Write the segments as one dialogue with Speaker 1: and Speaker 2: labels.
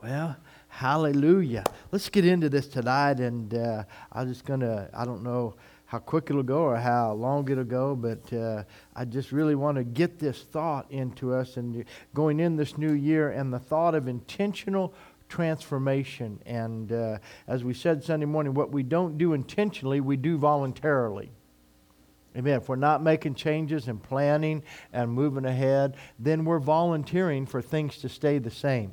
Speaker 1: Well, hallelujah. Let's get into this tonight, and uh, I'm just going to, I don't know how quick it'll go or how long it'll go, but uh, I just really want to get this thought into us and going in this new year and the thought of intentional transformation. And uh, as we said Sunday morning, what we don't do intentionally, we do voluntarily. Amen. If we're not making changes and planning and moving ahead, then we're volunteering for things to stay the same.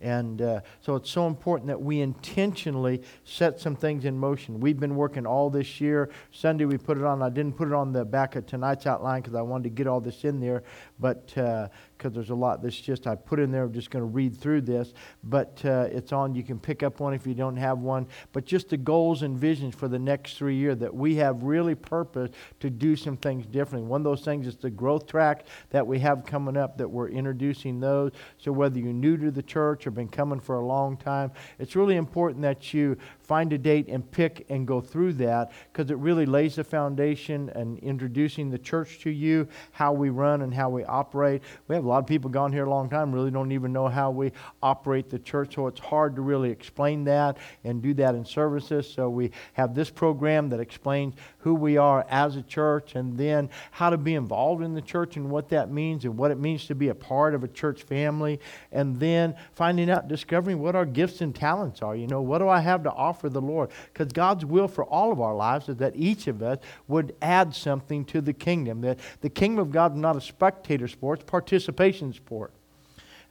Speaker 1: And uh, so it's so important that we intentionally set some things in motion. We've been working all this year. Sunday we put it on. I didn't put it on the back of tonight's outline because I wanted to get all this in there. But uh, because there's a lot that's just I put in there. I'm just going to read through this, but uh, it's on. You can pick up one if you don't have one. But just the goals and visions for the next three years that we have really purpose to do some things differently. One of those things is the growth track that we have coming up that we're introducing those. So whether you're new to the church or been coming for a long time, it's really important that you find a date and pick and go through that because it really lays the foundation and introducing the church to you, how we run and how we operate. We have a lot of people gone here a long time really don't even know how we operate the church, so it's hard to really explain that and do that in services. So we have this program that explains who we are as a church and then how to be involved in the church and what that means and what it means to be a part of a church family and then finding out discovering what our gifts and talents are. You know, what do I have to offer the Lord. Because God's will for all of our lives is that each of us would add something to the kingdom. That the kingdom of God is not a spectator sport, it's participation sport.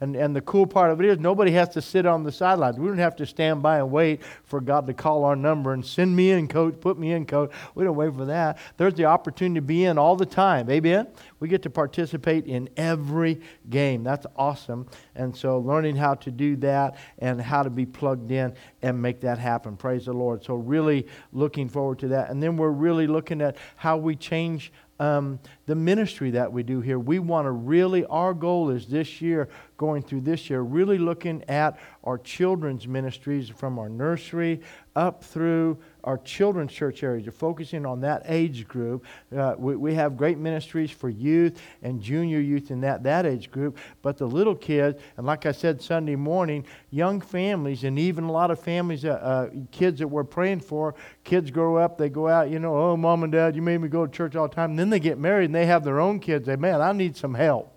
Speaker 1: And, and the cool part of it is nobody has to sit on the sidelines. We don't have to stand by and wait for God to call our number and send me in, coach, put me in, coach. We don't wait for that. There's the opportunity to be in all the time. Amen? We get to participate in every game. That's awesome. And so learning how to do that and how to be plugged in and make that happen. Praise the Lord. So really looking forward to that. And then we're really looking at how we change um, the ministry that we do here. We want to really, our goal is this year, going through this year, really looking at our children's ministries from our nursery up through our children's church areas. You're focusing on that age group. Uh, we, we have great ministries for youth and junior youth in that, that age group. But the little kids, and like I said Sunday morning, young families, and even a lot of families, uh, uh, kids that we're praying for, kids grow up, they go out, you know, oh, mom and dad, you made me go to church all the time. And then they get married and they have their own kids. They, man, I need some help.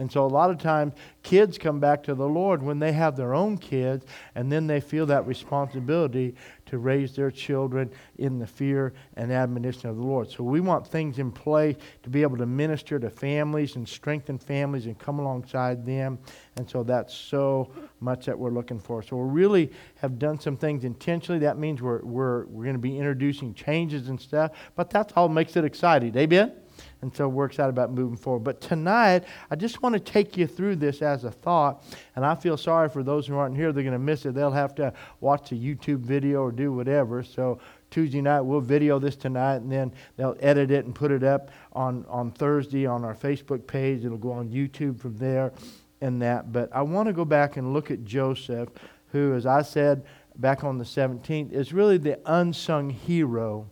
Speaker 1: And so a lot of times kids come back to the Lord when they have their own kids and then they feel that responsibility to raise their children in the fear and admonition of the Lord. So we want things in place to be able to minister to families and strengthen families and come alongside them. And so that's so much that we're looking for. So we really have done some things intentionally. That means we're, we're, we're going to be introducing changes and stuff, but that's all makes it exciting. Amen? And so we're excited about moving forward. But tonight, I just want to take you through this as a thought, and I feel sorry for those who aren't here. They're going to miss it. They'll have to watch a YouTube video or do whatever. So Tuesday night, we'll video this tonight, and then they'll edit it and put it up on, on Thursday on our Facebook page. It'll go on YouTube from there and that. But I want to go back and look at Joseph, who, as I said back on the 17th, is really the unsung hero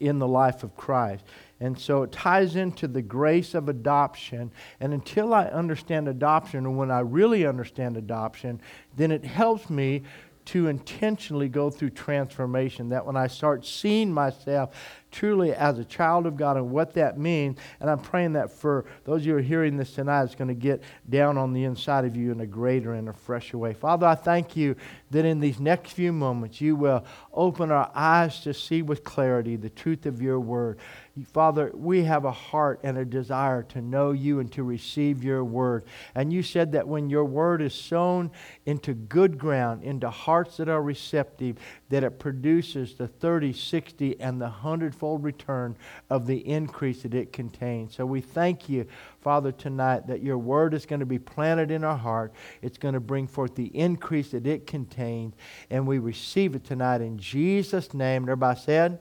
Speaker 1: in the life of Christ. And so it ties into the grace of adoption. And until I understand adoption, and when I really understand adoption, then it helps me to intentionally go through transformation. That when I start seeing myself truly as a child of God and what that means, and I'm praying that for those of you who are hearing this tonight, it's going to get down on the inside of you in a greater and a fresher way. Father, I thank you that in these next few moments you will open our eyes to see with clarity the truth of your word. Father, we have a heart and a desire to know you and to receive your word. And you said that when your word is sown into good ground, into hearts that are receptive, that it produces the 30, 60, and the hundredfold return of the increase that it contains. So we thank you, Father, tonight that your word is going to be planted in our heart. It's going to bring forth the increase that it contains. And we receive it tonight in Jesus' name. everybody said,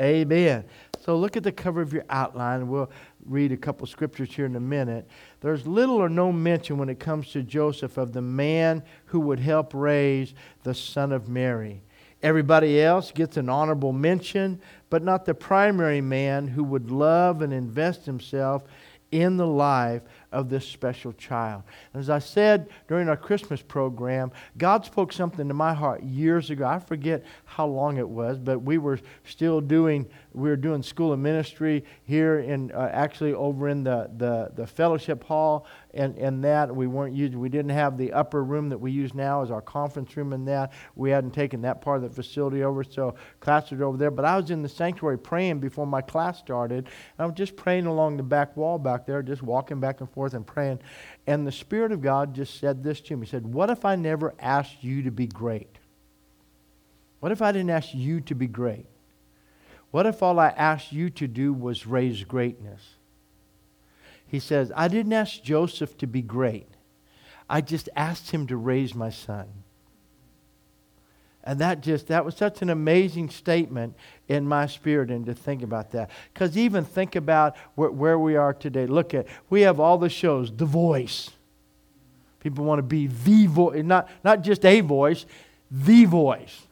Speaker 1: Amen. So look at the cover of your outline. We'll read a couple scriptures here in a minute. There's little or no mention when it comes to Joseph of the man who would help raise the son of Mary. Everybody else gets an honorable mention, but not the primary man who would love and invest himself in the life of this special child. As I said during our Christmas program, God spoke something to my heart years ago. I forget how long it was, but we were still doing we were doing school of ministry here in uh, actually over in the, the, the fellowship hall and, and that. We weren't using we didn't have the upper room that we use now as our conference room and that. We hadn't taken that part of the facility over so class was over there. But i was in the sanctuary praying before my class started. And i was just praying along the back wall back there just walking back and forth and praying and the spirit of god just said this to me he said what if i never asked you to be great what if i didn't ask you to be great what if all I asked you to do was raise greatness? He says, I didn't ask Joseph to be great. I just asked him to raise my son. And that just, that was such an amazing statement in my spirit and to think about that. Because even think about where, where we are today. Look at, we have all the shows, The Voice. People want to be the voice, not, not just a voice, the voice.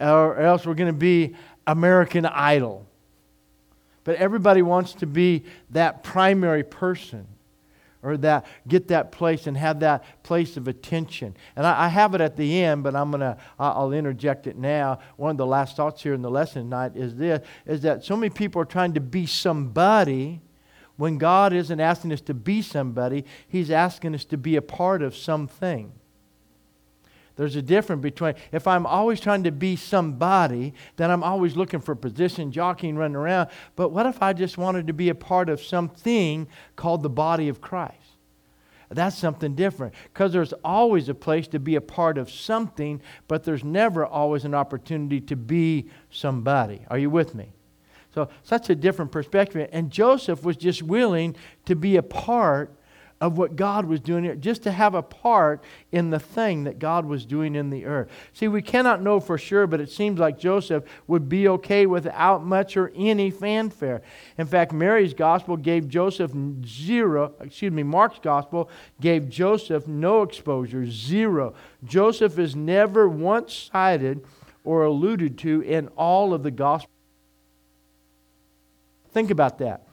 Speaker 1: Or else we're going to be American Idol. But everybody wants to be that primary person or that get that place and have that place of attention. And I, I have it at the end, but I'm gonna I'll interject it now. One of the last thoughts here in the lesson tonight is this: is that so many people are trying to be somebody when God isn't asking us to be somebody. He's asking us to be a part of something. There's a difference between if I'm always trying to be somebody, then I'm always looking for position, jockeying, running around. But what if I just wanted to be a part of something called the body of Christ? That's something different because there's always a place to be a part of something, but there's never always an opportunity to be somebody. Are you with me? So, such a different perspective. And Joseph was just willing to be a part of what God was doing just to have a part in the thing that God was doing in the earth. See, we cannot know for sure, but it seems like Joseph would be okay without much or any fanfare. In fact, Mary's gospel gave Joseph zero, excuse me, Mark's gospel gave Joseph no exposure, zero. Joseph is never once cited or alluded to in all of the gospel. Think about that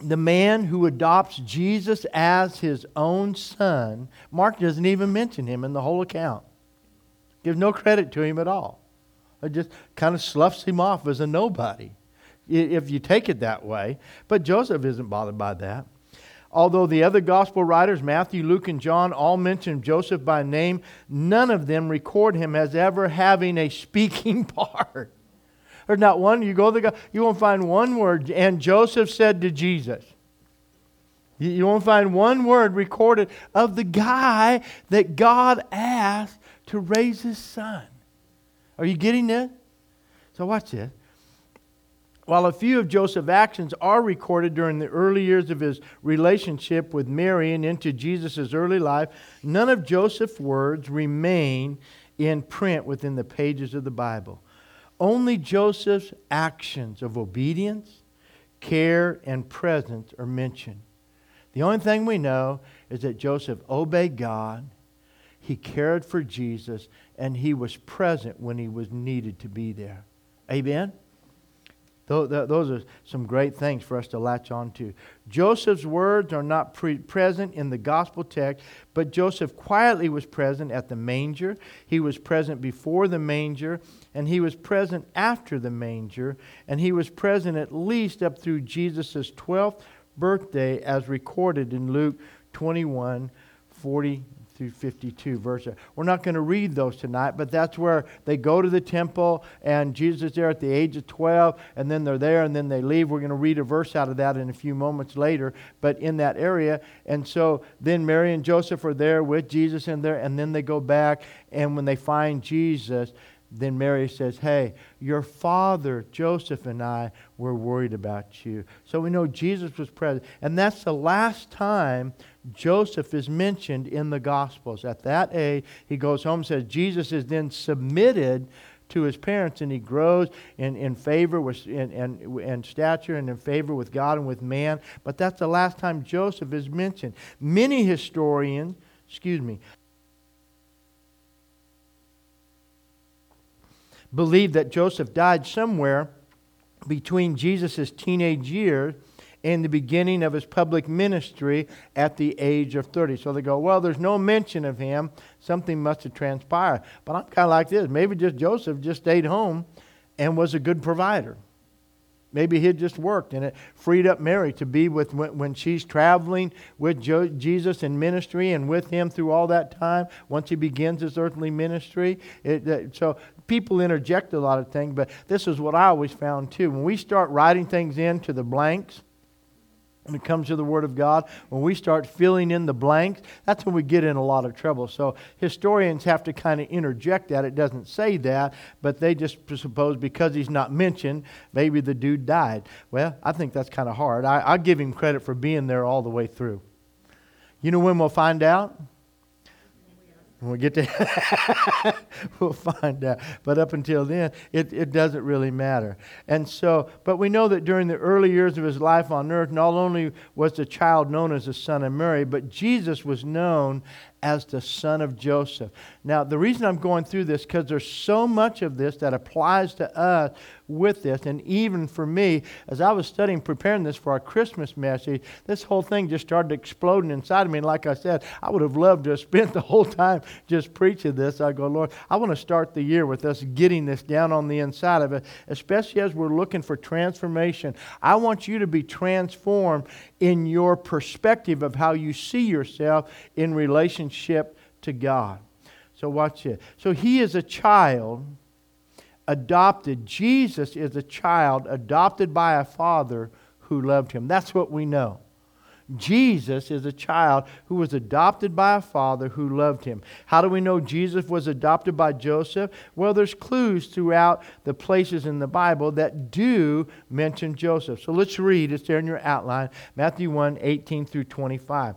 Speaker 1: the man who adopts Jesus as his own son, Mark doesn't even mention him in the whole account. Gives no credit to him at all. It just kind of sloughs him off as a nobody, if you take it that way. But Joseph isn't bothered by that. Although the other gospel writers, Matthew, Luke, and John, all mention Joseph by name, none of them record him as ever having a speaking part. There's not one. You go to the guy, you won't find one word. And Joseph said to Jesus. You won't find one word recorded of the guy that God asked to raise his son. Are you getting this? So watch this. While a few of Joseph's actions are recorded during the early years of his relationship with Mary and into Jesus' early life, none of Joseph's words remain in print within the pages of the Bible. Only Joseph's actions of obedience, care, and presence are mentioned. The only thing we know is that Joseph obeyed God, he cared for Jesus, and he was present when he was needed to be there. Amen? Those are some great things for us to latch on to. Joseph's words are not pre- present in the gospel text, but Joseph quietly was present at the manger. He was present before the manger, and he was present after the manger, and he was present at least up through Jesus' 12th birthday, as recorded in Luke 21 40 through 52 verses. We're not going to read those tonight, but that's where they go to the temple and Jesus is there at the age of 12, and then they're there and then they leave. We're going to read a verse out of that in a few moments later, but in that area. And so then Mary and Joseph are there with Jesus in there, and then they go back, and when they find Jesus, then Mary says, Hey, your father, Joseph, and I were worried about you. So we know Jesus was present. And that's the last time Joseph is mentioned in the Gospels. At that age, he goes home and says, Jesus is then submitted to his parents and he grows in, in favor with in, in, in stature and in favor with God and with man. But that's the last time Joseph is mentioned. Many historians, excuse me, believe that Joseph died somewhere between Jesus' teenage years and the beginning of his public ministry at the age of 30. So they go, well, there's no mention of him. Something must have transpired. But I'm kind of like this. Maybe just Joseph just stayed home and was a good provider. Maybe he just worked and it freed up Mary to be with when, she's traveling with Jesus in ministry and with him through all that time once he begins his earthly ministry. It, so people interject a lot of things, but this is what I always found too. When we start writing things into the blanks, when it comes to the Word of God, when we start filling in the blanks, that's when we get in a lot of trouble. So historians have to kind of interject that. It doesn't say that, but they just suppose because he's not mentioned, maybe the dude died. Well, I think that's kind of hard. I, I'll give him credit for being there all the way through. You know when we'll find out? When we get to, we'll find out. But up until then, it, it doesn't really matter. And so, but we know that during the early years of his life on earth, not only was the child known as the son of Mary, but Jesus was known as the son of Joseph. Now, the reason I'm going through this because there's so much of this that applies to us with this, and even for me, as I was studying, preparing this for our Christmas message, this whole thing just started exploding inside of me. And like I said, I would have loved to have spent the whole time just preaching this. I go, Lord, I want to start the year with us getting this down on the inside of it, especially as we're looking for transformation. I want you to be transformed in your perspective of how you see yourself in relationship to God. So, watch it. So, he is a child adopted. Jesus is a child adopted by a father who loved him. That's what we know. Jesus is a child who was adopted by a father who loved him. How do we know Jesus was adopted by Joseph? Well, there's clues throughout the places in the Bible that do mention Joseph. So let's read. It's there in your outline Matthew 1 18 through 25.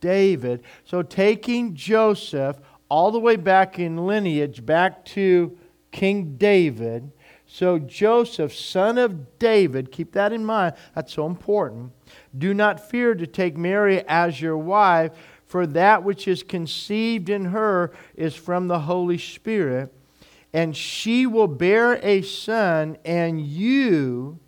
Speaker 1: David. So taking Joseph all the way back in lineage, back to King David, so Joseph, son of David, keep that in mind, that's so important. Do not fear to take Mary as your wife, for that which is conceived in her is from the Holy Spirit. And she will bear a son, and you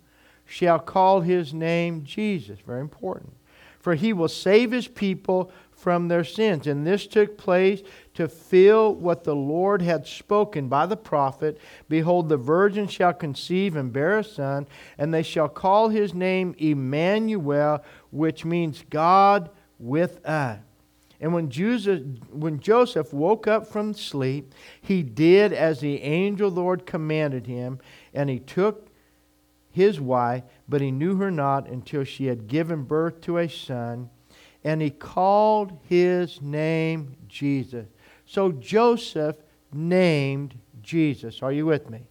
Speaker 1: shall call his name Jesus. Very important. For he will save his people from their sins. And this took place to fill what the Lord had spoken by the prophet Behold, the virgin shall conceive and bear a son, and they shall call his name Emmanuel, which means God with us. And when Joseph, when Joseph woke up from sleep, he did as the angel Lord commanded him, and he took his wife, but he knew her not until she had given birth to a son and he called his name Jesus. So Joseph named Jesus. Are you with me?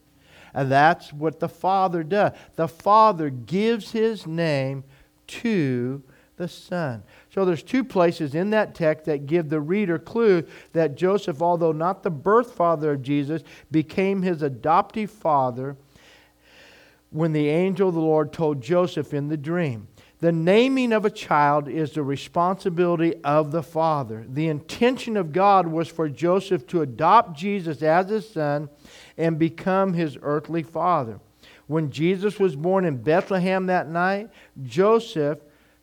Speaker 1: And that's what the Father does. The Father gives his name to the Son. So there's two places in that text that give the reader clue that Joseph, although not the birth father of Jesus, became his adoptive father when the angel of the Lord told Joseph in the dream. The naming of a child is the responsibility of the father. The intention of God was for Joseph to adopt Jesus as his son and become his earthly father. When Jesus was born in Bethlehem that night, Joseph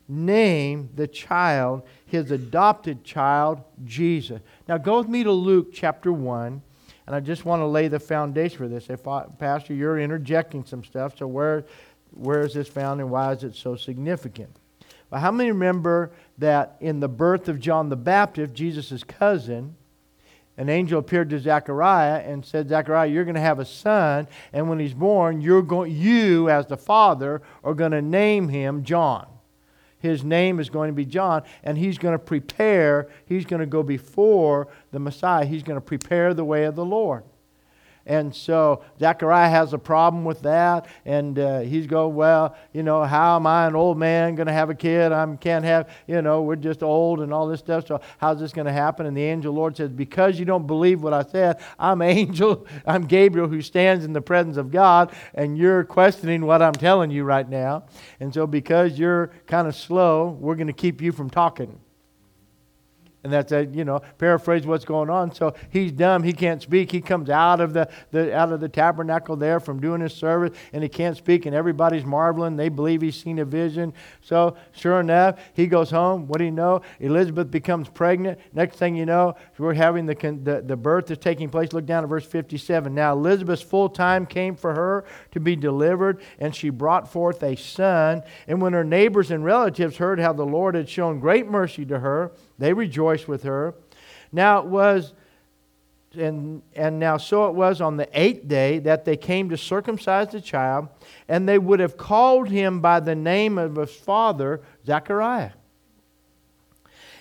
Speaker 1: named the child, his adopted child, Jesus. Now go with me to Luke chapter 1. And I just want to lay the foundation for this. If I, Pastor, you're interjecting some stuff, so where where is this found and why is it so significant? Well, how many remember that in the birth of John the Baptist, Jesus' cousin, an angel appeared to Zechariah and said, Zechariah, you're going to have a son, and when he's born, you're going, you, as the father, are going to name him John. His name is going to be John, and he's going to prepare, he's going to go before the Messiah. He's going to prepare the way of the Lord. And so Zechariah has a problem with that. And uh, he's going, Well, you know, how am I, an old man, going to have a kid? I can't have, you know, we're just old and all this stuff. So how's this going to happen? And the angel Lord says, Because you don't believe what I said, I'm angel, I'm Gabriel who stands in the presence of God, and you're questioning what I'm telling you right now. And so because you're kind of slow, we're going to keep you from talking. And that's a, you know, paraphrase what's going on. So he's dumb, he can't speak. He comes out of the, the out of the tabernacle there from doing his service and he can't speak and everybody's marveling. They believe he's seen a vision. So sure enough, he goes home. What do you know? Elizabeth becomes pregnant. Next thing you know, we're having the, the, the birth is taking place. Look down at verse 57. Now Elizabeth's full time came for her to be delivered, and she brought forth a son. And when her neighbors and relatives heard how the Lord had shown great mercy to her, they rejoiced with her. Now it was, and, and now so it was on the eighth day that they came to circumcise the child, and they would have called him by the name of his father, Zechariah.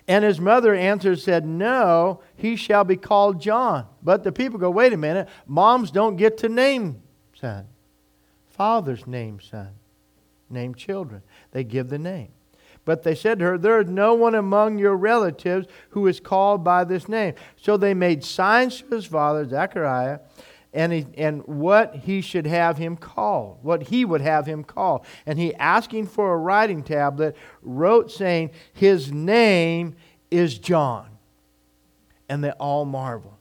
Speaker 1: And his mother answered, said, No, he shall be called John. But the people go, Wait a minute, moms don't get to name son. Fathers name son, name children. They give the name. But they said to her, There is no one among your relatives who is called by this name. So they made signs to his father, Zechariah, and, he, and what he should have him called, what he would have him called. And he, asking for a writing tablet, wrote, saying, His name is John. And they all marveled.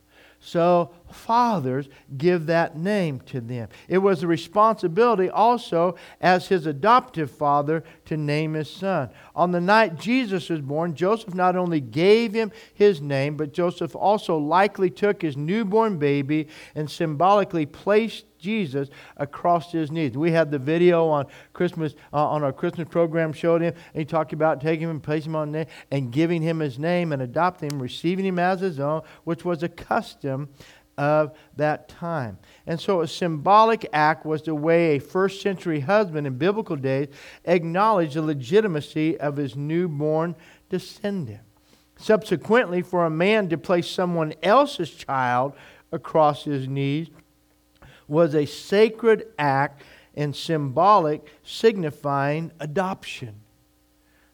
Speaker 1: So fathers give that name to them. It was a responsibility also as his adoptive father to name his son. On the night Jesus was born, Joseph not only gave him his name, but Joseph also likely took his newborn baby and symbolically placed Jesus across his knees. We had the video on Christmas uh, on our Christmas program showed him, and he talked about taking him and placing him on name and giving him his name and adopting him, receiving him as his own, which was a custom of that time. And so a symbolic act was the way a first century husband in biblical days acknowledged the legitimacy of his newborn descendant. Subsequently, for a man to place someone else's child across his knees was a sacred act and symbolic, signifying adoption.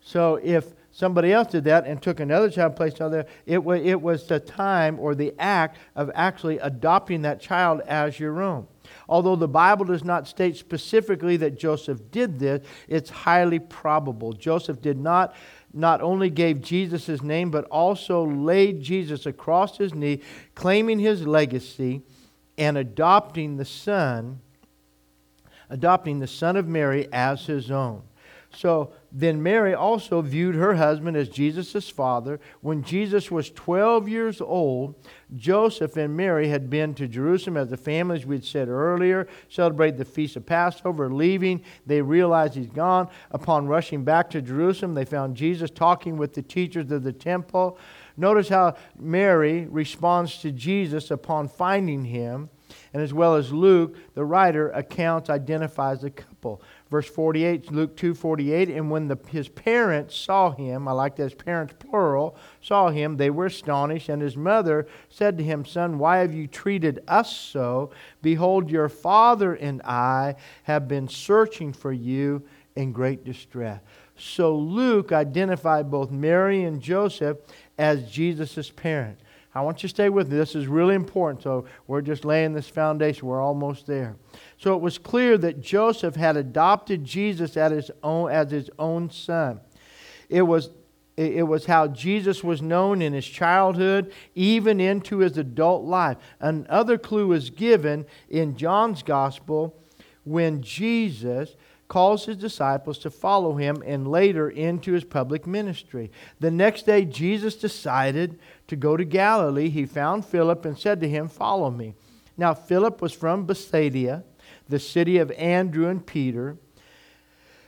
Speaker 1: So if somebody else did that and took another child placed out there, it it was the time or the act of actually adopting that child as your own. Although the Bible does not state specifically that Joseph did this, it's highly probable. Joseph did not not only gave Jesus his name, but also laid Jesus across his knee, claiming his legacy and adopting the son, adopting the son of Mary as his own. So then Mary also viewed her husband as Jesus' father. When Jesus was 12 years old, Joseph and Mary had been to Jerusalem as the family, as we had said earlier, celebrate the feast of Passover. Leaving, they realized he's gone. Upon rushing back to Jerusalem, they found Jesus talking with the teachers of the temple. Notice how Mary responds to Jesus upon finding him, and as well as Luke, the writer, accounts, identifies the couple. Verse 48, Luke 2 48, and when the, his parents saw him, I like that his parents plural, saw him, they were astonished, and his mother said to him, Son, why have you treated us so? Behold, your father and I have been searching for you in great distress. So Luke identified both Mary and Joseph as Jesus' parent. I want you to stay with me. This is really important. So we're just laying this foundation. We're almost there. So it was clear that Joseph had adopted Jesus as his own, as his own son. It was, it was how Jesus was known in his childhood, even into his adult life. Another clue is given in John's gospel when Jesus calls his disciples to follow him and later into his public ministry. The next day, Jesus decided to go to Galilee. He found Philip and said to him, Follow me. Now, Philip was from Bethsaida, the city of Andrew and Peter.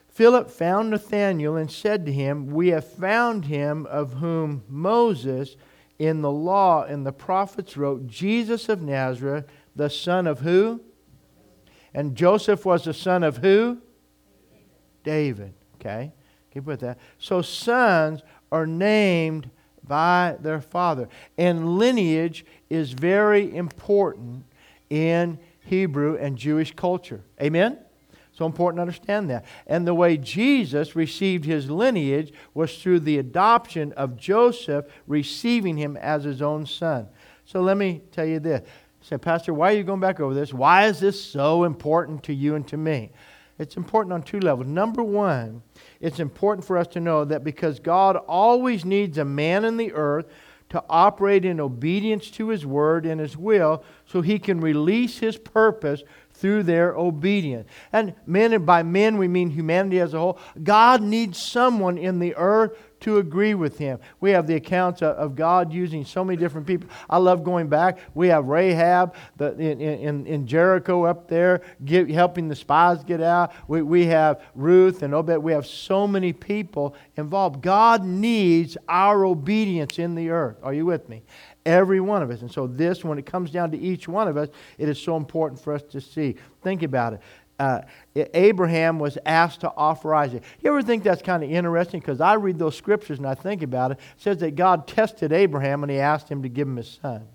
Speaker 1: Philip found Nathanael and said to him, We have found him of whom Moses in the law and the prophets wrote, Jesus of Nazareth, the son of who? And Joseph was the son of who? David. Okay? Keep with that. So sons are named by their father. And lineage is very important in Hebrew and Jewish culture. Amen? So important to understand that. And the way Jesus received his lineage was through the adoption of Joseph receiving him as his own son. So let me tell you this. Say, Pastor, why are you going back over this? Why is this so important to you and to me? It's important on two levels. Number one, it's important for us to know that because God always needs a man in the earth to operate in obedience to his word and his will so he can release his purpose through their obedience. And men, and by men we mean humanity as a whole. God needs someone in the earth to agree with him. We have the accounts of God using so many different people. I love going back. We have Rahab the, in, in, in Jericho up there get, helping the spies get out. We, we have Ruth and Obed. We have so many people involved. God needs our obedience in the earth. Are you with me? Every one of us. And so, this, when it comes down to each one of us, it is so important for us to see. Think about it uh, Abraham was asked to offer Isaac. You ever think that's kind of interesting? Because I read those scriptures and I think about it. It says that God tested Abraham and he asked him to give him his son.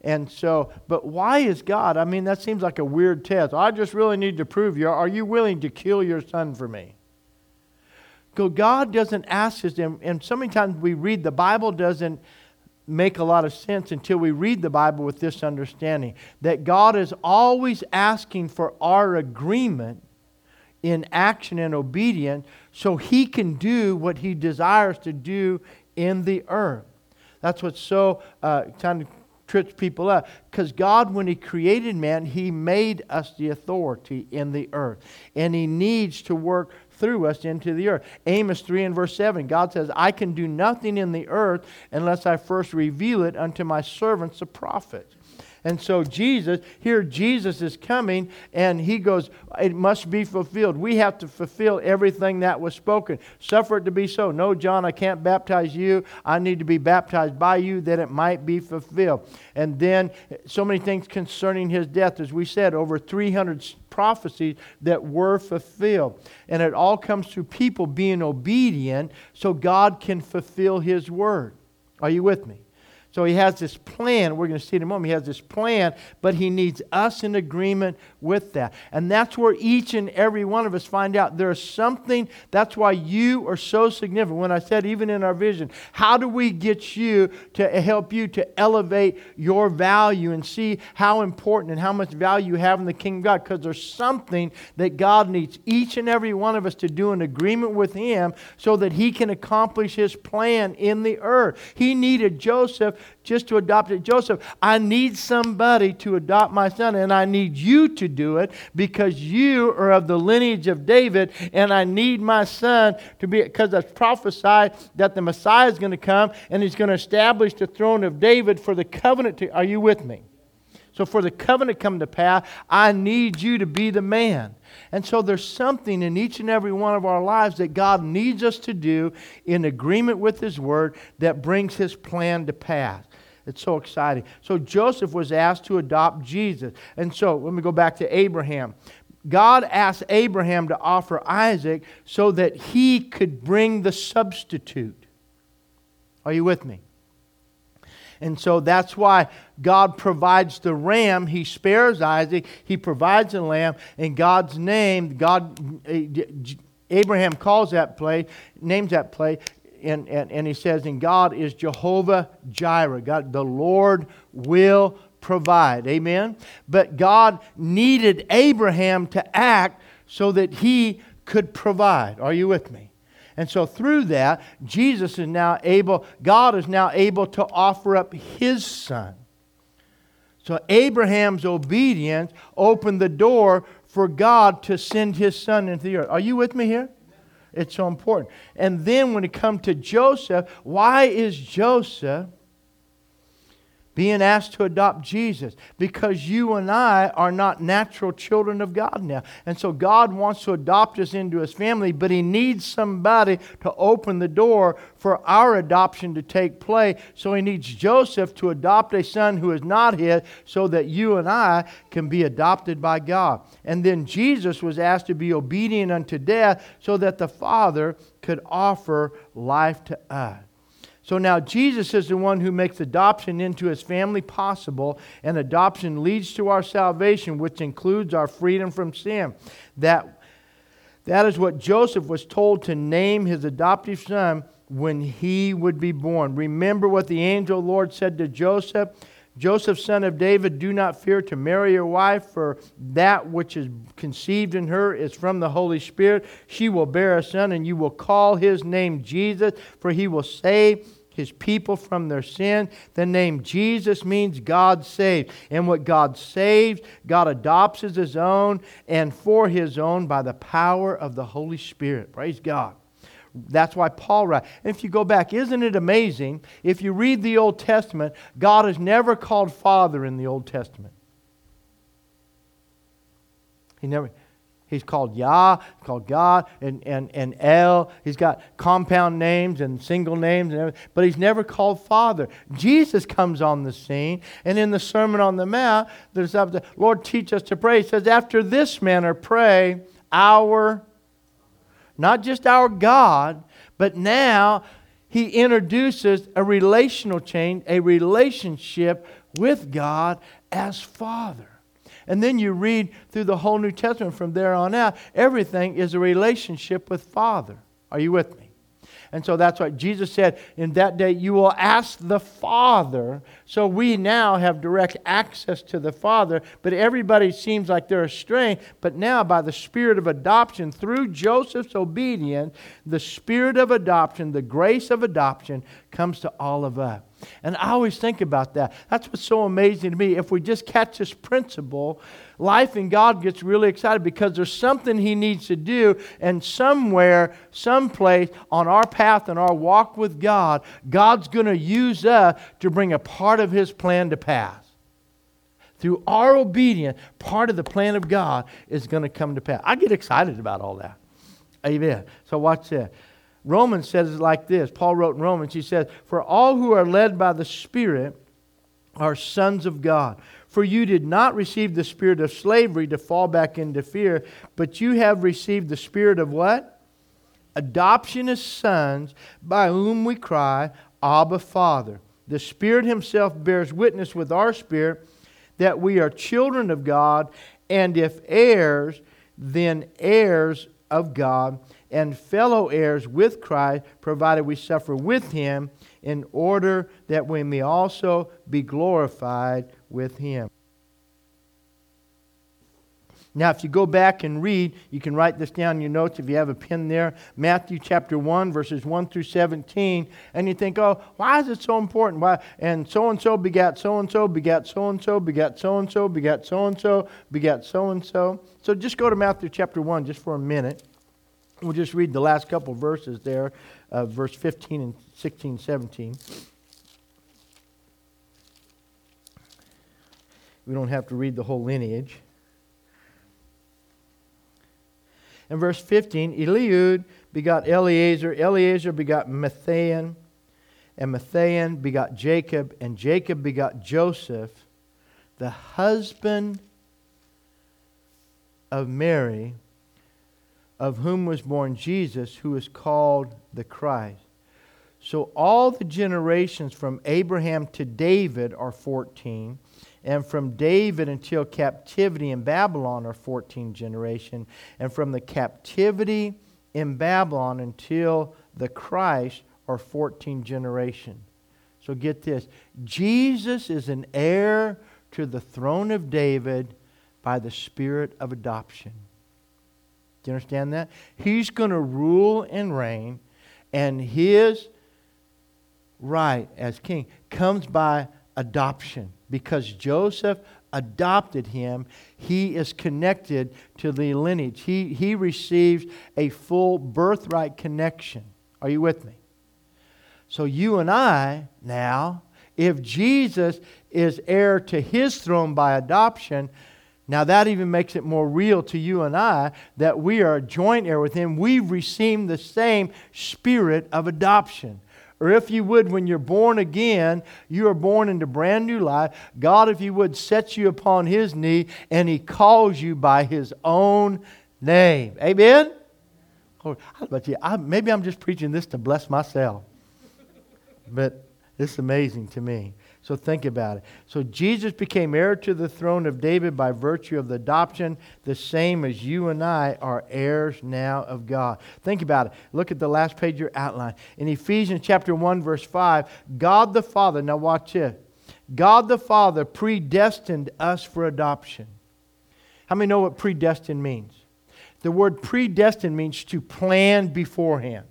Speaker 1: And so, but why is God? I mean, that seems like a weird test. I just really need to prove you. Are you willing to kill your son for me? God doesn't ask us, and so many times we read the Bible doesn't make a lot of sense until we read the Bible with this understanding that God is always asking for our agreement in action and obedience so he can do what he desires to do in the earth. That's what's so uh, kind of trips people up. Because God, when he created man, he made us the authority in the earth. And he needs to work through us into the earth. Amos 3 and verse 7, God says, I can do nothing in the earth unless I first reveal it unto my servants, the prophets. And so Jesus, here Jesus is coming and he goes, It must be fulfilled. We have to fulfill everything that was spoken. Suffer it to be so. No, John, I can't baptize you. I need to be baptized by you that it might be fulfilled. And then so many things concerning his death. As we said, over 300 prophecies that were fulfilled. And it all comes through people being obedient so God can fulfill his word. Are you with me? So he has this plan. We're going to see in a moment. He has this plan, but he needs us in agreement with that. And that's where each and every one of us find out there's something. That's why you are so significant. When I said, even in our vision, how do we get you to help you to elevate your value and see how important and how much value you have in the kingdom of God? Because there's something that God needs each and every one of us to do in agreement with him so that he can accomplish his plan in the earth. He needed Joseph just to adopt it. Joseph, I need somebody to adopt my son, and I need you to do it because you are of the lineage of David, and I need my son to be, because it's prophesied that the Messiah is going to come and he's going to establish the throne of David for the covenant. To, are you with me? So, for the covenant to come to pass, I need you to be the man. And so there's something in each and every one of our lives that God needs us to do in agreement with His Word that brings His plan to pass. It's so exciting. So Joseph was asked to adopt Jesus. And so let me go back to Abraham. God asked Abraham to offer Isaac so that he could bring the substitute. Are you with me? And so that's why God provides the ram. He spares Isaac. He provides a lamb. In God's name, God, eh, Abraham calls that play, names that play, and, and, and he says, and God is Jehovah Jireh. God, the Lord will provide. Amen? But God needed Abraham to act so that he could provide. Are you with me? And so through that, Jesus is now able, God is now able to offer up his son. So Abraham's obedience opened the door for God to send his son into the earth. Are you with me here? It's so important. And then when it comes to Joseph, why is Joseph being asked to adopt Jesus because you and I are not natural children of God now. And so God wants to adopt us into his family, but he needs somebody to open the door for our adoption to take place. So he needs Joseph to adopt a son who is not his so that you and I can be adopted by God. And then Jesus was asked to be obedient unto death so that the Father could offer life to us. So now Jesus is the one who makes adoption into his family possible, and adoption leads to our salvation, which includes our freedom from sin. That, that is what Joseph was told to name his adoptive son when he would be born. Remember what the angel Lord said to Joseph Joseph, son of David, do not fear to marry your wife, for that which is conceived in her is from the Holy Spirit. She will bear a son, and you will call his name Jesus, for he will save his people from their sin. The name Jesus means God saved. And what God saves, God adopts as his own and for his own by the power of the Holy Spirit. Praise God. That's why Paul writes. If you go back, isn't it amazing? If you read the Old Testament, God is never called Father in the Old Testament. He never. He's called Yah, called God, and, and, and El. He's got compound names and single names, and everything, but he's never called Father. Jesus comes on the scene, and in the Sermon on the Mount, there's the Lord teach us to pray. He says, After this manner, pray, our not just our God, but now he introduces a relational change, a relationship with God as Father. And then you read through the whole New Testament from there on out, everything is a relationship with Father. Are you with me? And so that's what Jesus said in that day, you will ask the Father. So we now have direct access to the Father, but everybody seems like they're astray. But now, by the Spirit of adoption, through Joseph's obedience, the Spirit of adoption, the grace of adoption, comes to all of us. And I always think about that. That's what's so amazing to me. If we just catch this principle, life in God gets really excited because there's something He needs to do, and somewhere, someplace on our path and our walk with God, God's going to use us to bring a part of His plan to pass. Through our obedience, part of the plan of God is going to come to pass. I get excited about all that. Amen. So watch this. Romans says it like this. Paul wrote in Romans, he says, For all who are led by the Spirit are sons of God. For you did not receive the spirit of slavery to fall back into fear, but you have received the spirit of what? Adoption as sons, by whom we cry, Abba, Father. The Spirit Himself bears witness with our spirit that we are children of God, and if heirs, then heirs of God and fellow heirs with Christ, provided we suffer with him, in order that we may also be glorified with him. Now, if you go back and read, you can write this down in your notes if you have a pen there. Matthew chapter 1, verses 1 through 17. And you think, oh, why is it so important? Why? And so and so begat so and so, begat so and so, begat so and so, begat so and so, begat so and so. So just go to Matthew chapter 1 just for a minute. We'll just read the last couple verses there, uh, verse 15 and 16, 17. We don't have to read the whole lineage. In verse 15, Eliud begot Eleazar, Eleazar begot Matthan, and Matthan begot Jacob, and Jacob begot Joseph, the husband of Mary of whom was born Jesus, who is called the Christ. So all the generations from Abraham to David are 14, and from David until captivity in Babylon are 14 generation, and from the captivity in Babylon until the Christ are 14 generation. So get this. Jesus is an heir to the throne of David by the spirit of adoption. Do you understand that? He's going to rule and reign, and his right as king comes by adoption because Joseph adopted him. He is connected to the lineage. He, he receives a full birthright connection. Are you with me? So, you and I now, if Jesus is heir to his throne by adoption, now, that even makes it more real to you and I that we are joint heir with Him. We've received the same spirit of adoption. Or if you would, when you're born again, you are born into brand new life. God, if you would, sets you upon His knee and He calls you by His own name. Amen? How about you? I, maybe I'm just preaching this to bless myself. But it's amazing to me. So think about it. So Jesus became heir to the throne of David by virtue of the adoption, the same as you and I are heirs now of God. Think about it. Look at the last page of your outline. In Ephesians chapter 1, verse 5, God the Father, now watch it. God the Father predestined us for adoption. How many know what predestined means? The word predestined means to plan beforehand.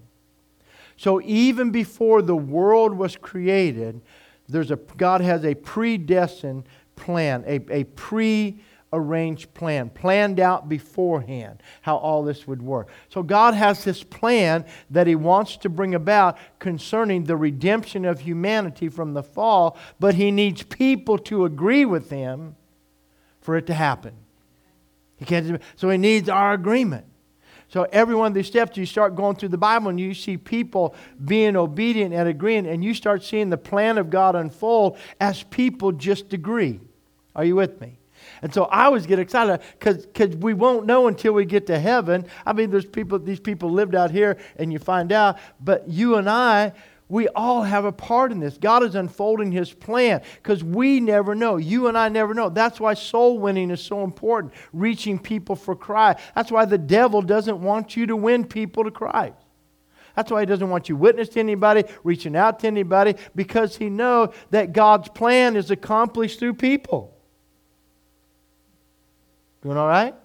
Speaker 1: So even before the world was created, there's a, God has a predestined plan, a, a pre arranged plan, planned out beforehand how all this would work. So God has this plan that He wants to bring about concerning the redemption of humanity from the fall, but He needs people to agree with Him for it to happen. He can't, so He needs our agreement. So every one of these steps, you start going through the Bible and you see people being obedient and agreeing, and you start seeing the plan of God unfold as people just agree. Are you with me? And so I always get excited because we won't know until we get to heaven. I mean, there's people, these people lived out here and you find out, but you and I, we all have a part in this. God is unfolding His plan because we never know. You and I never know. That's why soul winning is so important, reaching people for Christ. That's why the devil doesn't want you to win people to Christ. That's why he doesn't want you witness to anybody, reaching out to anybody, because he knows that God's plan is accomplished through people. Doing all right?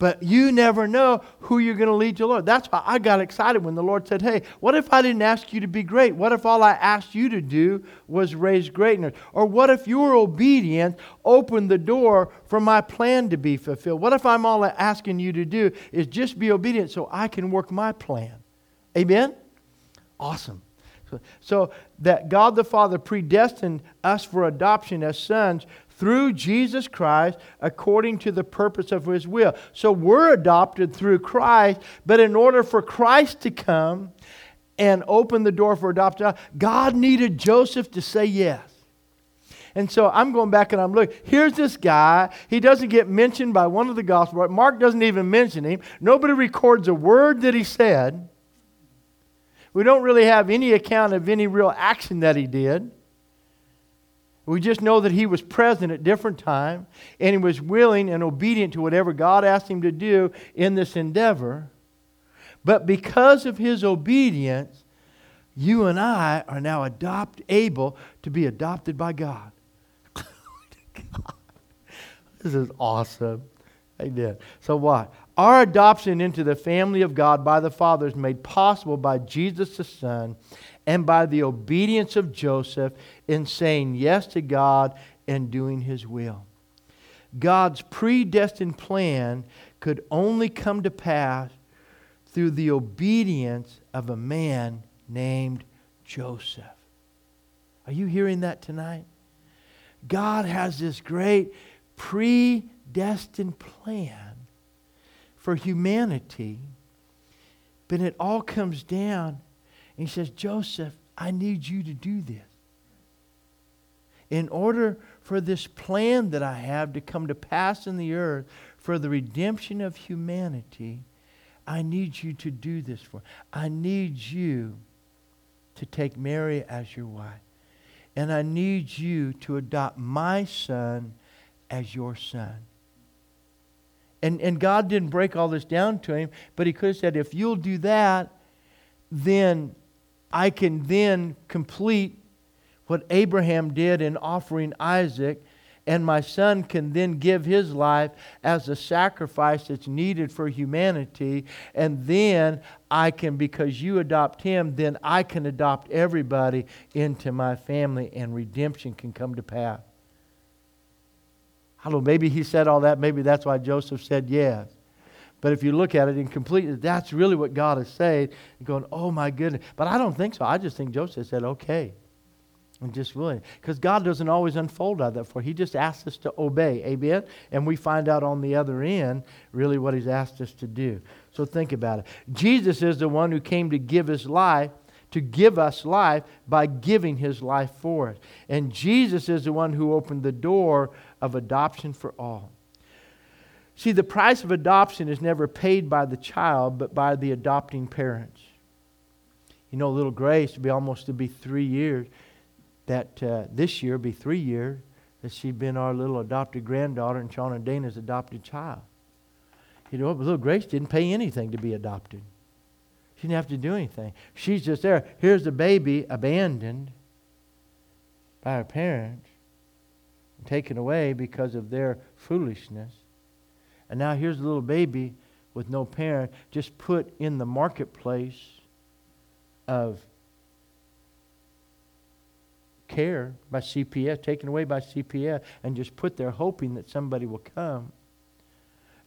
Speaker 1: But you never know who you're going to lead to Lord. That's why I got excited when the Lord said, Hey, what if I didn't ask you to be great? What if all I asked you to do was raise greatness? Or what if your obedience opened the door for my plan to be fulfilled? What if I'm all asking you to do is just be obedient so I can work my plan? Amen? Awesome. So, so that God the Father predestined us for adoption as sons through Jesus Christ according to the purpose of his will. So we're adopted through Christ, but in order for Christ to come and open the door for adoption, God needed Joseph to say yes. And so I'm going back and I'm looking. Here's this guy. He doesn't get mentioned by one of the gospel. Mark doesn't even mention him. Nobody records a word that he said. We don't really have any account of any real action that he did. We just know that he was present at different times and he was willing and obedient to whatever God asked him to do in this endeavor. But because of his obedience, you and I are now adopt, able to be adopted by God. this is awesome. Amen. So what? Our adoption into the family of God by the Father is made possible by Jesus the Son and by the obedience of Joseph in saying yes to God and doing his will. God's predestined plan could only come to pass through the obedience of a man named Joseph. Are you hearing that tonight? God has this great predestined plan for humanity, but it all comes down and he says, Joseph, I need you to do this. In order for this plan that I have to come to pass in the earth for the redemption of humanity, I need you to do this for. I need you to take Mary as your wife. And I need you to adopt my son as your son. And, and God didn't break all this down to him, but he could have said, if you'll do that, then I can then complete what Abraham did in offering Isaac, and my son can then give his life as a sacrifice that's needed for humanity. And then I can, because you adopt him, then I can adopt everybody into my family, and redemption can come to pass. I don't know, maybe he said all that. Maybe that's why Joseph said yes. But if you look at it in that's really what God is saying. Going, oh my goodness. But I don't think so. I just think Joseph said, okay. And just willing. Because God doesn't always unfold out that for. He just asks us to obey. Amen? And we find out on the other end really what He's asked us to do. So think about it. Jesus is the one who came to give His life, to give us life by giving His life for it. And Jesus is the one who opened the door of adoption for all. See, the price of adoption is never paid by the child, but by the adopting parents. You know, little Grace would be almost to be three years. That uh, this year be three years that she'd been our little adopted granddaughter and Sean and Dana's adopted child. You know, little Grace didn't pay anything to be adopted. She didn't have to do anything. She's just there. Here's the baby abandoned by her parents, taken away because of their foolishness. And now here's a little baby with no parent, just put in the marketplace of care by CPS, taken away by CPS, and just put there hoping that somebody will come.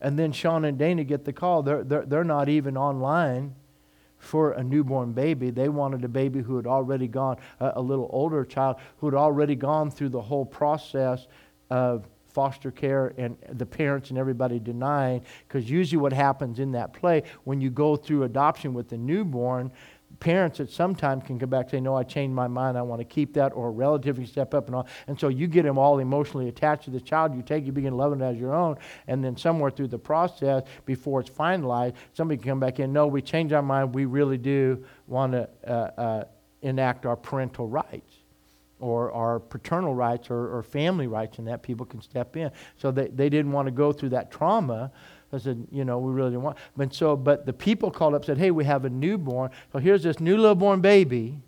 Speaker 1: And then Sean and Dana get the call. They're, they're, they're not even online for a newborn baby. They wanted a baby who had already gone, a, a little older child who had already gone through the whole process of foster care and the parents and everybody denying. Because usually, what happens in that play when you go through adoption with the newborn, parents at some time can come back and say, No, I changed my mind. I want to keep that, or a relative can step up and all. And so you get them all emotionally attached to the child you take, you begin loving it as your own. And then somewhere through the process, before it's finalized, somebody can come back in, No, we changed our mind. We really do want to uh, uh, enact our parental rights or our paternal rights or, or family rights, and that people can step in. So they, they didn't want to go through that trauma I said, you know, we really didn't want. But so, but the people called up and said, hey, we have a newborn. So here's this new little born baby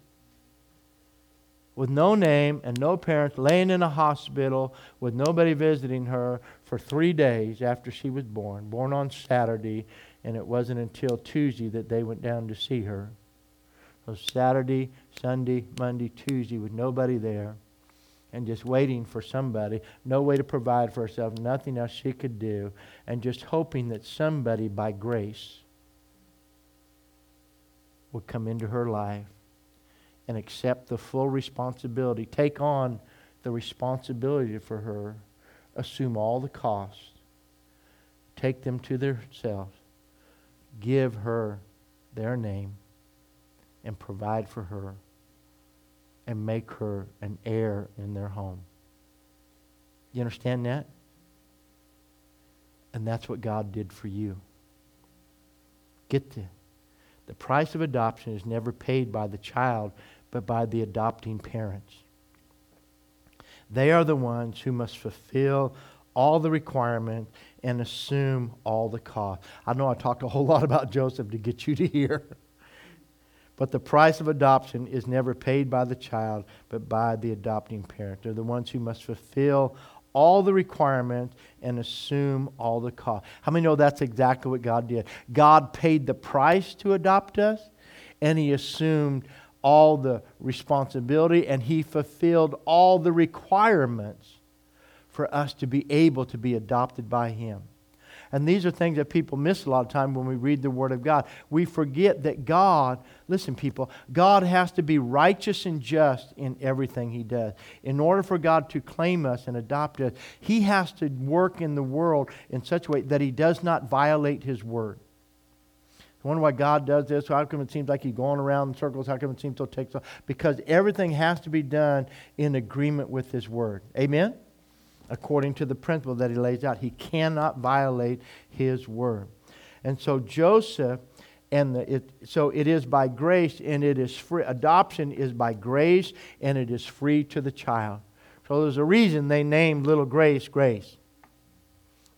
Speaker 1: with no name and no parents, laying in a hospital with nobody visiting her for three days after she was born, born on Saturday, and it wasn't until Tuesday that they went down to see her. So Saturday, Sunday, Monday, Tuesday with nobody there and just waiting for somebody, no way to provide for herself, nothing else she could do, and just hoping that somebody by grace would come into her life and accept the full responsibility, take on the responsibility for her, assume all the costs, take them to themselves, give her their name, and provide for her and make her an heir in their home. You understand that? And that's what God did for you. Get the the price of adoption is never paid by the child, but by the adopting parents. They are the ones who must fulfill all the requirements and assume all the cost. I know I talked a whole lot about Joseph to get you to hear. But the price of adoption is never paid by the child, but by the adopting parent. They're the ones who must fulfill all the requirements and assume all the cost. How many know that's exactly what God did? God paid the price to adopt us, and He assumed all the responsibility, and He fulfilled all the requirements for us to be able to be adopted by Him. And these are things that people miss a lot of time when we read the Word of God. We forget that God, listen, people, God has to be righteous and just in everything He does. In order for God to claim us and adopt us, He has to work in the world in such a way that He does not violate His Word. I wonder why God does this. How come it seems like He's going around in circles? How come it seems so takes so? Because everything has to be done in agreement with His Word. Amen? According to the principle that he lays out. He cannot violate his word. And so Joseph and the, it, so it is by grace and it is free. Adoption is by grace and it is free to the child. So there's a reason they named little Grace Grace.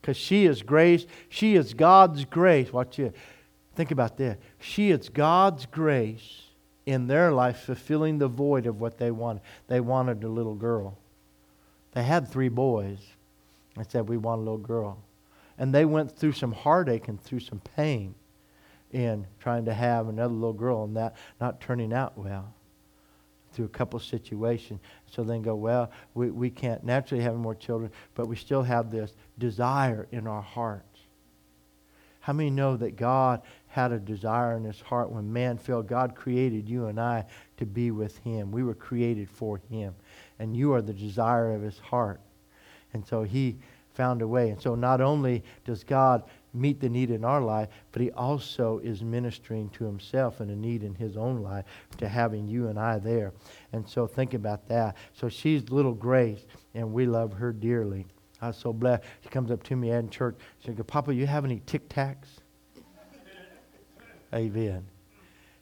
Speaker 1: Because she is grace. She is God's grace. Watch it. Think about this. She is God's grace in their life fulfilling the void of what they wanted. They wanted a little girl. They had three boys. They said, We want a little girl. And they went through some heartache and through some pain in trying to have another little girl and that not turning out well through a couple situations. So then go, well, we, we can't naturally have more children, but we still have this desire in our hearts. How many know that God had a desire in his heart when man fell? God created you and I to be with him. We were created for him and you are the desire of his heart. And so he found a way. And so not only does God meet the need in our life, but he also is ministering to himself and a need in his own life to having you and I there. And so think about that. So she's little Grace, and we love her dearly. I was so blessed. She comes up to me in church. She goes, Papa, you have any Tic Tacs? Amen.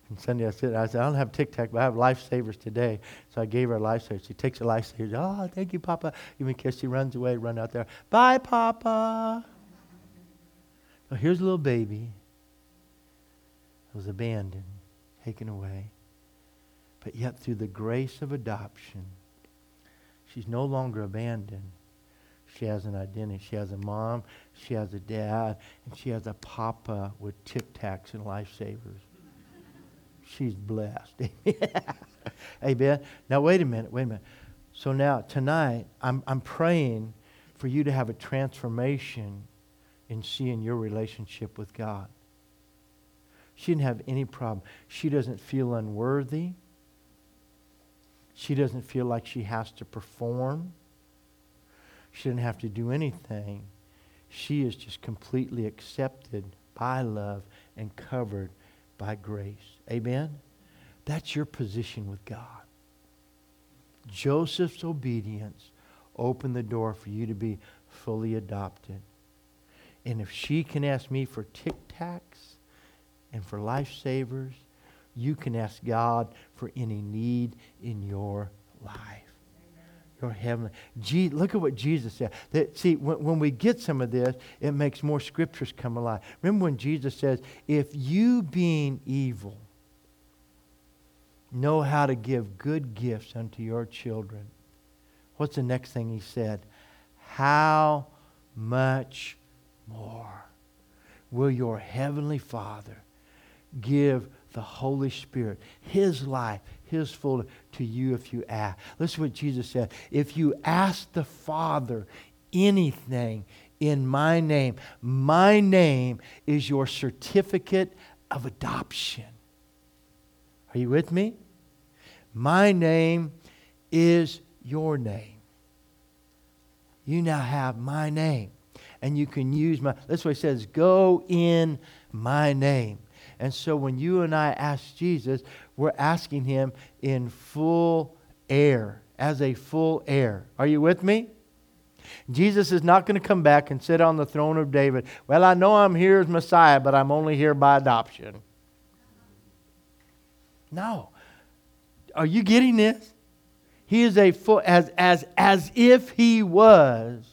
Speaker 1: And Sunday I said, I said, I don't have Tic Tac, but I have Lifesavers today. So I gave her a Lifesaver. She takes a Lifesaver. Oh, thank you, Papa. Give me a kiss. She runs away, run out there. Bye, Papa. So here's a little baby. It was abandoned, taken away. But yet through the grace of adoption, she's no longer abandoned. She has an identity. She has a mom, she has a dad, and she has a papa with Tic Tacs and Lifesavers. She's blessed. Amen. Now, wait a minute. Wait a minute. So now, tonight, I'm, I'm praying for you to have a transformation in seeing your relationship with God. She didn't have any problem. She doesn't feel unworthy. She doesn't feel like she has to perform. She didn't have to do anything. She is just completely accepted by love and covered by grace. Amen? That's your position with God. Joseph's obedience opened the door for you to be fully adopted. And if she can ask me for tic tacs and for lifesavers, you can ask God for any need in your life. Your heavenly. Je- look at what Jesus said. That, see, when, when we get some of this, it makes more scriptures come alive. Remember when Jesus says, if you being evil know how to give good gifts unto your children, what's the next thing he said? How much more will your heavenly Father give the Holy Spirit, His life, His fullness to you if you ask. Listen to what Jesus said. If you ask the Father anything in my name, my name is your certificate of adoption. Are you with me? My name is your name. You now have my name. And you can use my, that's what he says, go in my name. And so when you and I ask Jesus, we're asking him in full heir, as a full heir. Are you with me? Jesus is not going to come back and sit on the throne of David. Well, I know I'm here as Messiah, but I'm only here by adoption. No. Are you getting this? He is a full as as as if he was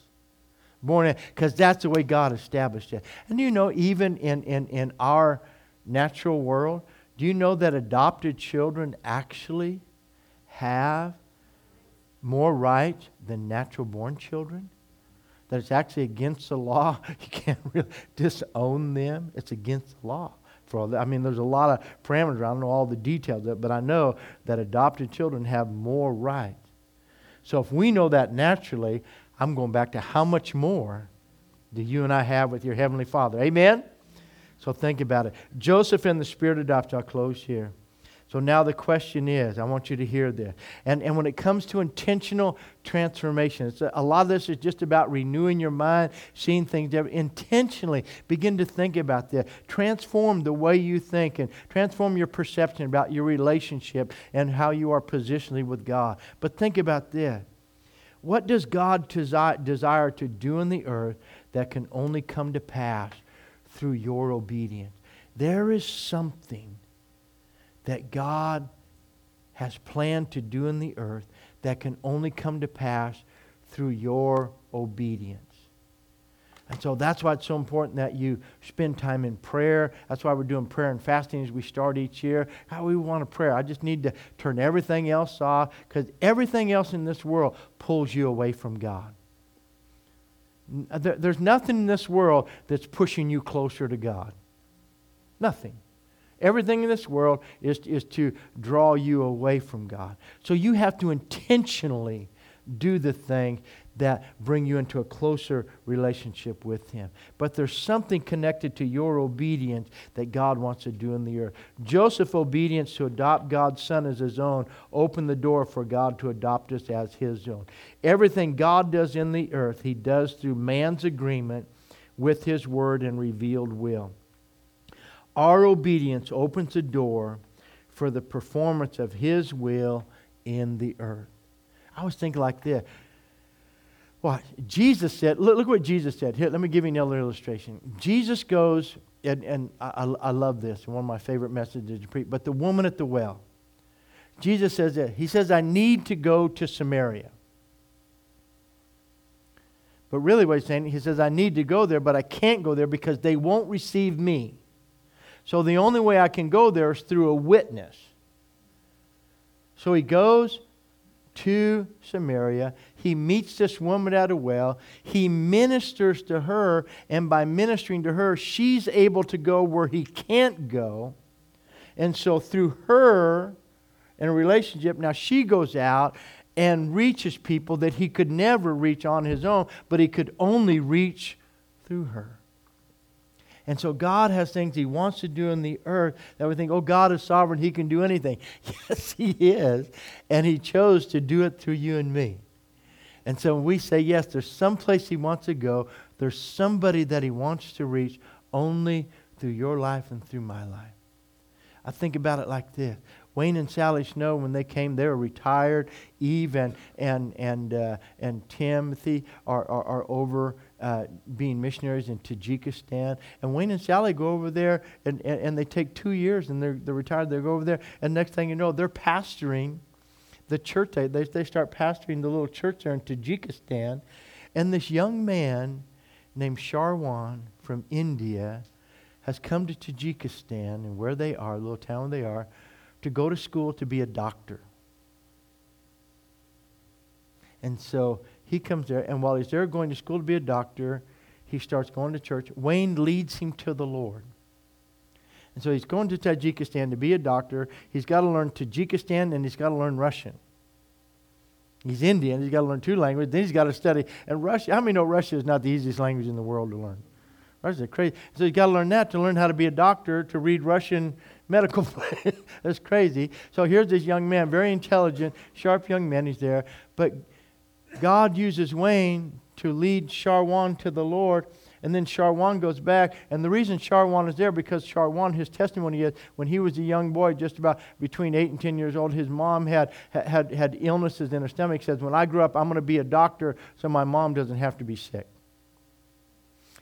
Speaker 1: born because that's the way God established it. And you know, even in, in, in our natural world, do you know that adopted children actually have more rights than natural born children? That it's actually against the law. You can't really disown them. It's against the law. For all that. I mean, there's a lot of parameters. I don't know all the details, of it, but I know that adopted children have more rights. So if we know that naturally, I'm going back to how much more do you and I have with your Heavenly Father? Amen? So think about it. Joseph and the Spirit adopted. I'll close here. So now the question is, I want you to hear this. And, and when it comes to intentional transformation, a, a lot of this is just about renewing your mind, seeing things different. Intentionally begin to think about this. Transform the way you think and transform your perception about your relationship and how you are positionally with God. But think about this. What does God desi- desire to do in the earth that can only come to pass through your obedience? There is something that God has planned to do in the earth that can only come to pass through your obedience. And so that's why it's so important that you spend time in prayer. That's why we're doing prayer and fasting as we start each year. How we want to pray. I just need to turn everything else off because everything else in this world pulls you away from God. Uh, there's nothing in this world that's pushing you closer to God. Nothing. Everything in this world is, is to draw you away from God. So you have to intentionally do the thing that bring you into a closer relationship with him. But there's something connected to your obedience that God wants to do in the earth. Joseph's obedience to adopt God's son as his own opened the door for God to adopt us as his own. Everything God does in the earth, he does through man's agreement with his word and revealed will. Our obedience opens a door for the performance of his will in the earth. I was thinking like this. Well, Jesus said, look, look what Jesus said. Here, let me give you another illustration. Jesus goes and, and I, I love this, one of my favorite messages to preach. But the woman at the well, Jesus says that. He says, I need to go to Samaria. But really, what he's saying, he says, I need to go there, but I can't go there because they won't receive me. So the only way I can go there is through a witness. So he goes to Samaria. He meets this woman at a well. He ministers to her, and by ministering to her, she's able to go where he can't go. And so through her and a relationship, now she goes out and reaches people that he could never reach on his own, but he could only reach through her. And so God has things He wants to do in the earth that we think, oh, God is sovereign. He can do anything. Yes, He is. And He chose to do it through you and me. And so when we say, yes, there's some place He wants to go, there's somebody that He wants to reach only through your life and through my life. I think about it like this Wayne and Sally Snow, when they came, they were retired. Eve and, and, and, uh, and Timothy are, are, are over uh, being missionaries in Tajikistan. And Wayne and Sally go over there, and, and, and they take two years, and they're, they're retired. They go over there, and next thing you know, they're pastoring the church. They, they, they start pastoring the little church there in Tajikistan. And this young man named Sharwan from India has come to Tajikistan, and where they are, little town they are, to go to school to be a doctor. And so he comes there, and while he's there going to school to be a doctor, he starts going to church. Wayne leads him to the Lord. And so he's going to Tajikistan to be a doctor. He's got to learn Tajikistan and he's got to learn Russian. He's Indian. He's got to learn two languages. Then he's got to study. And Russia, how many know Russia is not the easiest language in the world to learn? Russia's crazy. So he's got to learn that to learn how to be a doctor, to read Russian medical That's crazy. So here's this young man, very intelligent, sharp young man. He's there. But God uses Wayne to lead Sharwan to the Lord. And then Sharwan goes back. And the reason Sharwan is there, because Sharwan, his testimony is when he was a young boy, just about between 8 and 10 years old, his mom had, had, had illnesses in her stomach. He says, When I grow up, I'm going to be a doctor so my mom doesn't have to be sick.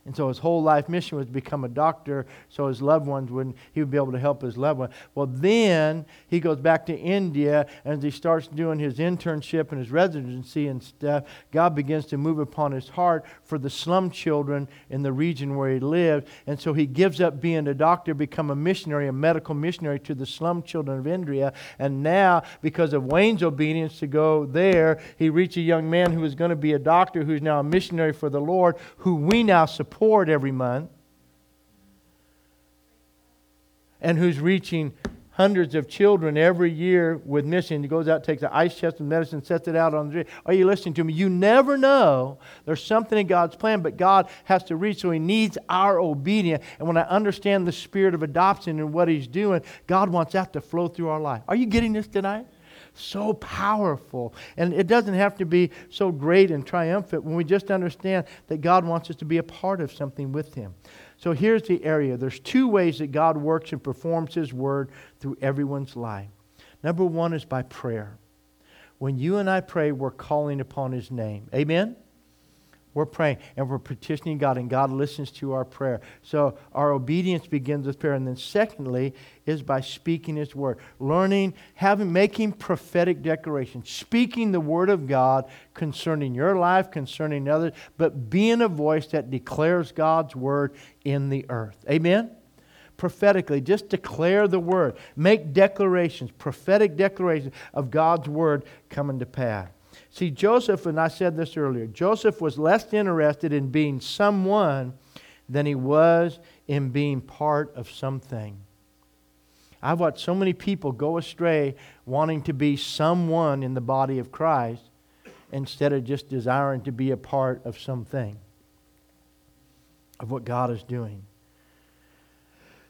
Speaker 1: And so his whole life mission was to become a doctor so his loved ones wouldn't, he would be able to help his loved ones. Well, then he goes back to India and as he starts doing his internship and his residency and stuff, God begins to move upon his heart for the slum children in the region where he lived. And so he gives up being a doctor, become a missionary, a medical missionary to the slum children of India. And now, because of Wayne's obedience to go there, he reached a young man who was going to be a doctor who's now a missionary for the Lord, who we now support support every month and who's reaching hundreds of children every year with mission. He goes out, takes an ice chest of medicine, sets it out on the street. Are you listening to me? You never know. There's something in God's plan, but God has to reach, so He needs our obedience. And when I understand the spirit of adoption and what He's doing, God wants that to flow through our life. Are you getting this tonight? So powerful. And it doesn't have to be so great and triumphant when we just understand that God wants us to be a part of something with Him. So here's the area there's two ways that God works and performs His word through everyone's life. Number one is by prayer. When you and I pray, we're calling upon His name. Amen? We're praying and we're petitioning God, and God listens to our prayer. So our obedience begins with prayer. And then, secondly, is by speaking His word, learning, having, making prophetic declarations, speaking the word of God concerning your life, concerning others, but being a voice that declares God's word in the earth. Amen? Prophetically, just declare the word, make declarations, prophetic declarations of God's word coming to pass. See, Joseph, and I said this earlier, Joseph was less interested in being someone than he was in being part of something. I've watched so many people go astray wanting to be someone in the body of Christ instead of just desiring to be a part of something, of what God is doing.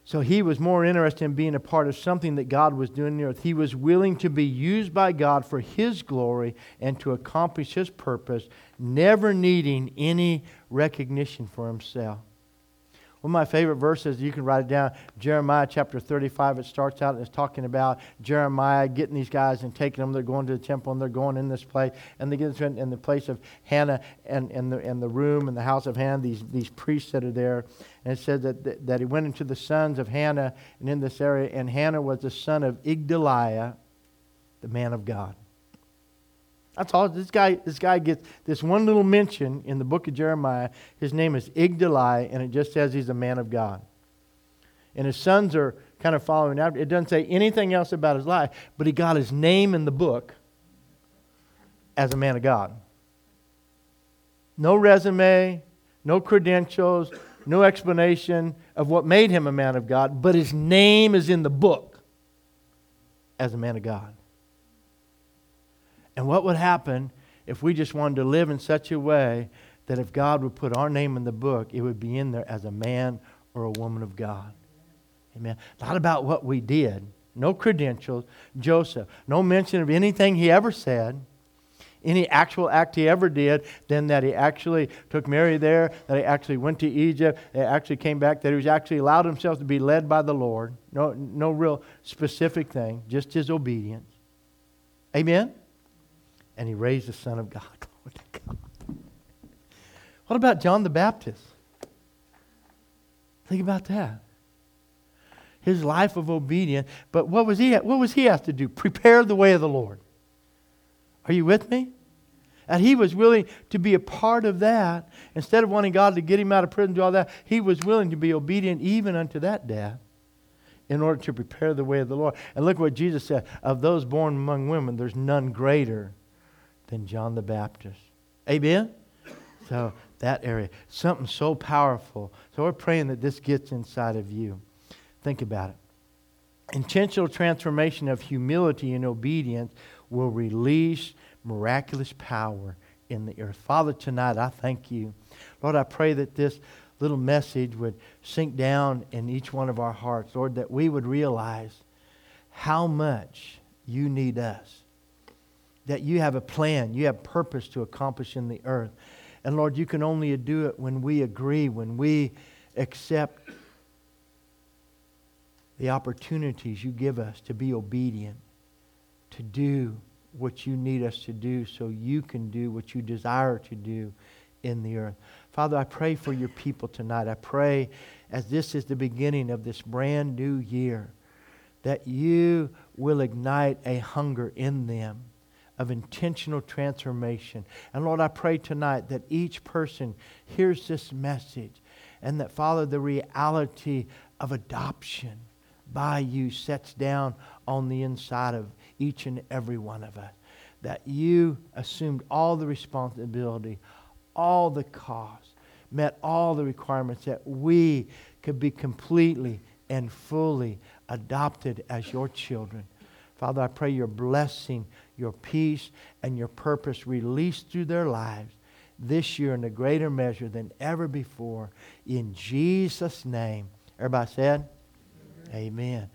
Speaker 1: So he was more interested in being a part of something that God was doing in the earth. He was willing to be used by God for his glory and to accomplish his purpose, never needing any recognition for himself. One of my favorite verses, you can write it down, Jeremiah chapter 35. It starts out and it's talking about Jeremiah getting these guys and taking them. They're going to the temple and they're going in this place. And they get in the place of Hannah and, and, the, and the room and the house of Hannah, these, these priests that are there. And it said that, that he went into the sons of Hannah and in this area. And Hannah was the son of Igdaliah, the man of God. That's all. This guy, this guy gets this one little mention in the book of Jeremiah. His name is Igdali, and it just says he's a man of God. And his sons are kind of following after. It doesn't say anything else about his life, but he got his name in the book as a man of God. No resume, no credentials, no explanation of what made him a man of God, but his name is in the book as a man of God. And what would happen if we just wanted to live in such a way that if God would put our name in the book, it would be in there as a man or a woman of God? Amen. Not about what we did. No credentials. Joseph. No mention of anything he ever said, any actual act he ever did, then that he actually took Mary there, that he actually went to Egypt, that he actually came back, that he was actually allowed himself to be led by the Lord. No, no real specific thing, just his obedience. Amen? And he raised the Son of God. Glory to God. What about John the Baptist? Think about that. His life of obedience. But what was he what was he have to do? Prepare the way of the Lord. Are you with me? And he was willing to be a part of that. Instead of wanting God to get him out of prison, and do all that, he was willing to be obedient even unto that death in order to prepare the way of the Lord. And look what Jesus said of those born among women, there's none greater than John the Baptist. Amen? So, that area. Something so powerful. So, we're praying that this gets inside of you. Think about it. Intentional transformation of humility and obedience will release miraculous power in the earth. Father, tonight I thank you. Lord, I pray that this little message would sink down in each one of our hearts. Lord, that we would realize how much you need us that you have a plan, you have purpose to accomplish in the earth. And Lord, you can only do it when we agree, when we accept the opportunities you give us to be obedient, to do what you need us to do so you can do what you desire to do in the earth. Father, I pray for your people tonight. I pray as this is the beginning of this brand new year that you will ignite a hunger in them of intentional transformation. And Lord, I pray tonight that each person hears this message and that, Father, the reality of adoption by you sets down on the inside of each and every one of us. That you assumed all the responsibility, all the cost, met all the requirements that we could be completely and fully adopted as your children. Father, I pray your blessing your peace, and your purpose released through their lives this year in a greater measure than ever before. In Jesus' name. Everybody said? Amen. Amen.